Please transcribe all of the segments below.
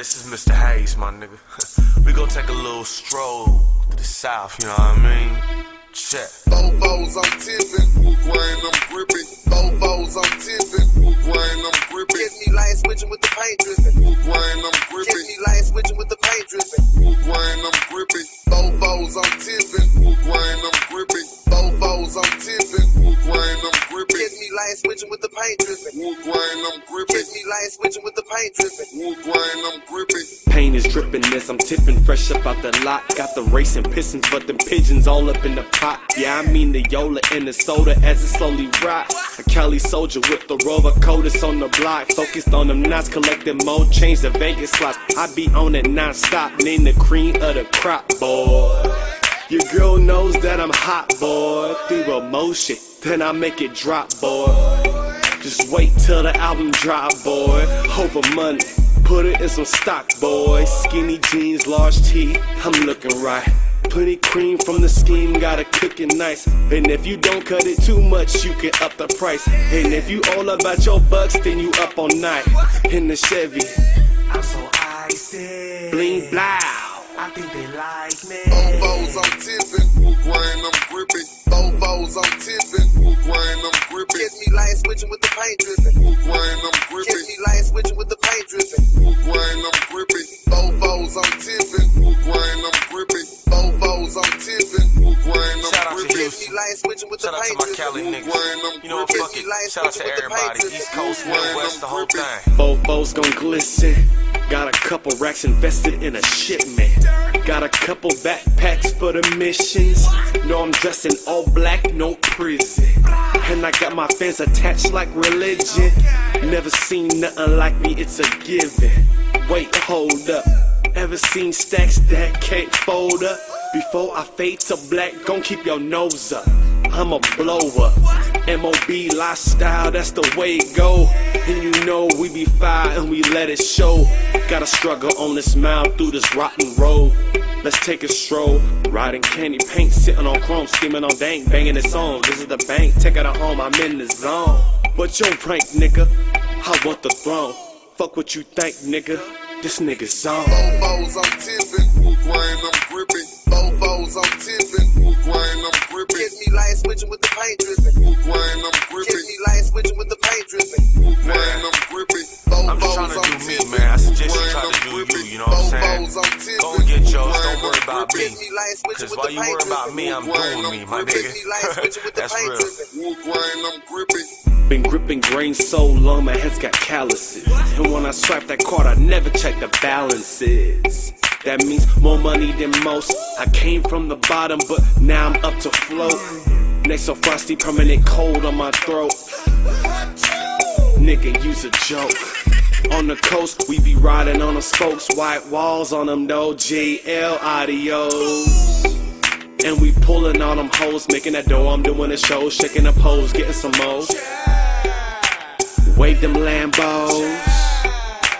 this is Mr. Haze, my nigga. we gon' take a little stroll to the south, you know what I mean? Check. Fofos, I'm tipping. Grain, I'm gripping. Fofos, I'm tipping. Grain, I'm gripping. Get me light switching with the paint dripping. Grain, I'm Get gripping. me light switching with the paint dripping. Grain, I'm gripping. Fofos, I'm tipping. Grain, I'm gripping. Get me light switching with the paint dripping. Grain, I'm gripping. Get me light switching with the paint dripping. Grain, I'm gripping. Pain is dripping as I'm tipping fresh up out the lot. Got the racing pistons, but them pigeons all up in the pot. Yeah, I mean the Yola and the soda as it slowly rot. A Cali soldier with the rover coatus on the block. Focused on them knots, collecting more change the Vegas slots. I be on it non-stop, name the cream of the crop, boy. Your girl knows that I'm hot, boy. Through emotion, then I make it drop, boy. Just wait till the album drop, boy. Over money, put it in some stock, boy. Skinny jeans, large tee, I'm looking right. Plenty cream from the scheme, gotta cook it nice. And if you don't cut it too much, you can up the price. And if you all about your bucks, then you up all night. In the Chevy, I'm so icy. bling blow. I think they like me. Fofos, I'm tipping. Grain, I'm gripping. Fofos, I'm tipping. Grain, I'm gripping. Get me light switching with the paint dripping. Grain, I'm Get gripping. me light switching with the paint dripping. Grain, I'm gripping. Fofos, I'm tipping. Grain, I'm gripping. Fofos, I'm tipping. Grain, I'm out to gripping. Get Houston. me light switching with the Shout out to paint my dripping. Cali niggas. Grain, I'm You know what, gripping. fuck it. Shout out to everybody. East Coast, Midwest, the whole thing. Fofos gon' glisten. Got a couple racks invested in a shipment. Got a couple backpacks for the missions. No, I'm dressed in all black, no prison. And I got my fans attached like religion. Never seen nothing like me, it's a given. Wait, hold up. Ever seen stacks that can't fold up? Before I fade to black, gon' keep your nose up. I'm a blow up. MOB lifestyle, that's the way it go. And you know we be fire and we let it show. Gotta struggle on this mound through this rotten road. Let's take a stroll. Riding candy paint, sitting on chrome, skimming on dank, banging the song. This is the bank, take it at home, I'm in the zone. What's your rank, nigga? I want the throne. Fuck what you think, nigga. This nigga's on. Fofos, I'm tipping. Grain, I'm gripping. Fofos, I'm tipping. Grain, I'm gripping. Get me light switching with the paint dripping. Grain, I'm Get gripping. me light switching with the paint dripping. Grain, I'm gripping. I'm just trying to do me, man. I suggest you try to do you, you know what I'm saying? Go worry about me. Get me light switching Cause with while you worry about me, I'm doing me, my Get me light switching with the nigga. That's real. dripping. Grain, I'm gripping. Been gripping grain so long, my hands got calluses. And when I swipe that card, I never check the balances. That means more money than most. I came from the bottom, but now I'm up to float. Next so frosty, permanent cold on my throat. Nigga, use a joke. On the coast, we be riding on the spokes, white walls on them, no GL audios. And we pulling on them hoes, making that dough. I'm doing a show, shaking the pose, getting some more. Wave them Lambos.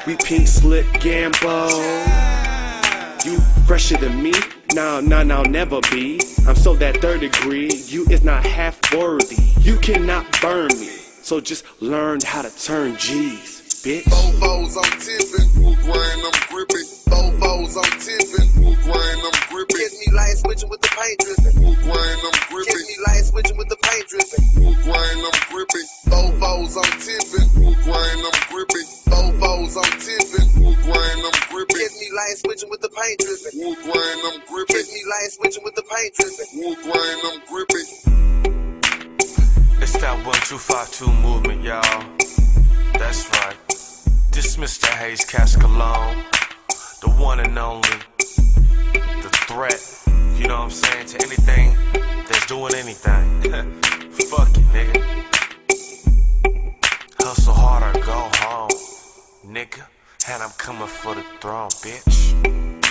We pink slip gambo. You fresher than me? Nah, nah, nah, never be. I'm so that third degree. You is not half worthy. You cannot burn me. So just learn how to turn G's, bitch. Fofos, I'm tipping. Grain, I'm gripping. Fofos, I'm tipping. Grain, I'm gripping. Get me light switching with the paint dripping. Grain, I'm Get gripping. me light switching with the paint dripping. Grain, I'm gripping. Fofos, I'm tipping. Grain, I'm gripping. Fofos, I'm tipping. Grain, I'm gripping. Get me light switching with the paint dripping. Grain, I'm gripping. Get me light switching with the paint dripping. Grain, I'm gripping. It's that 1252 movement, y'all. Mr. Haze Cascalone, the one and only, the threat, you know what I'm saying, to anything that's doing anything. Fuck it, nigga. Hustle hard or go home, nigga. And I'm coming for the throne, bitch.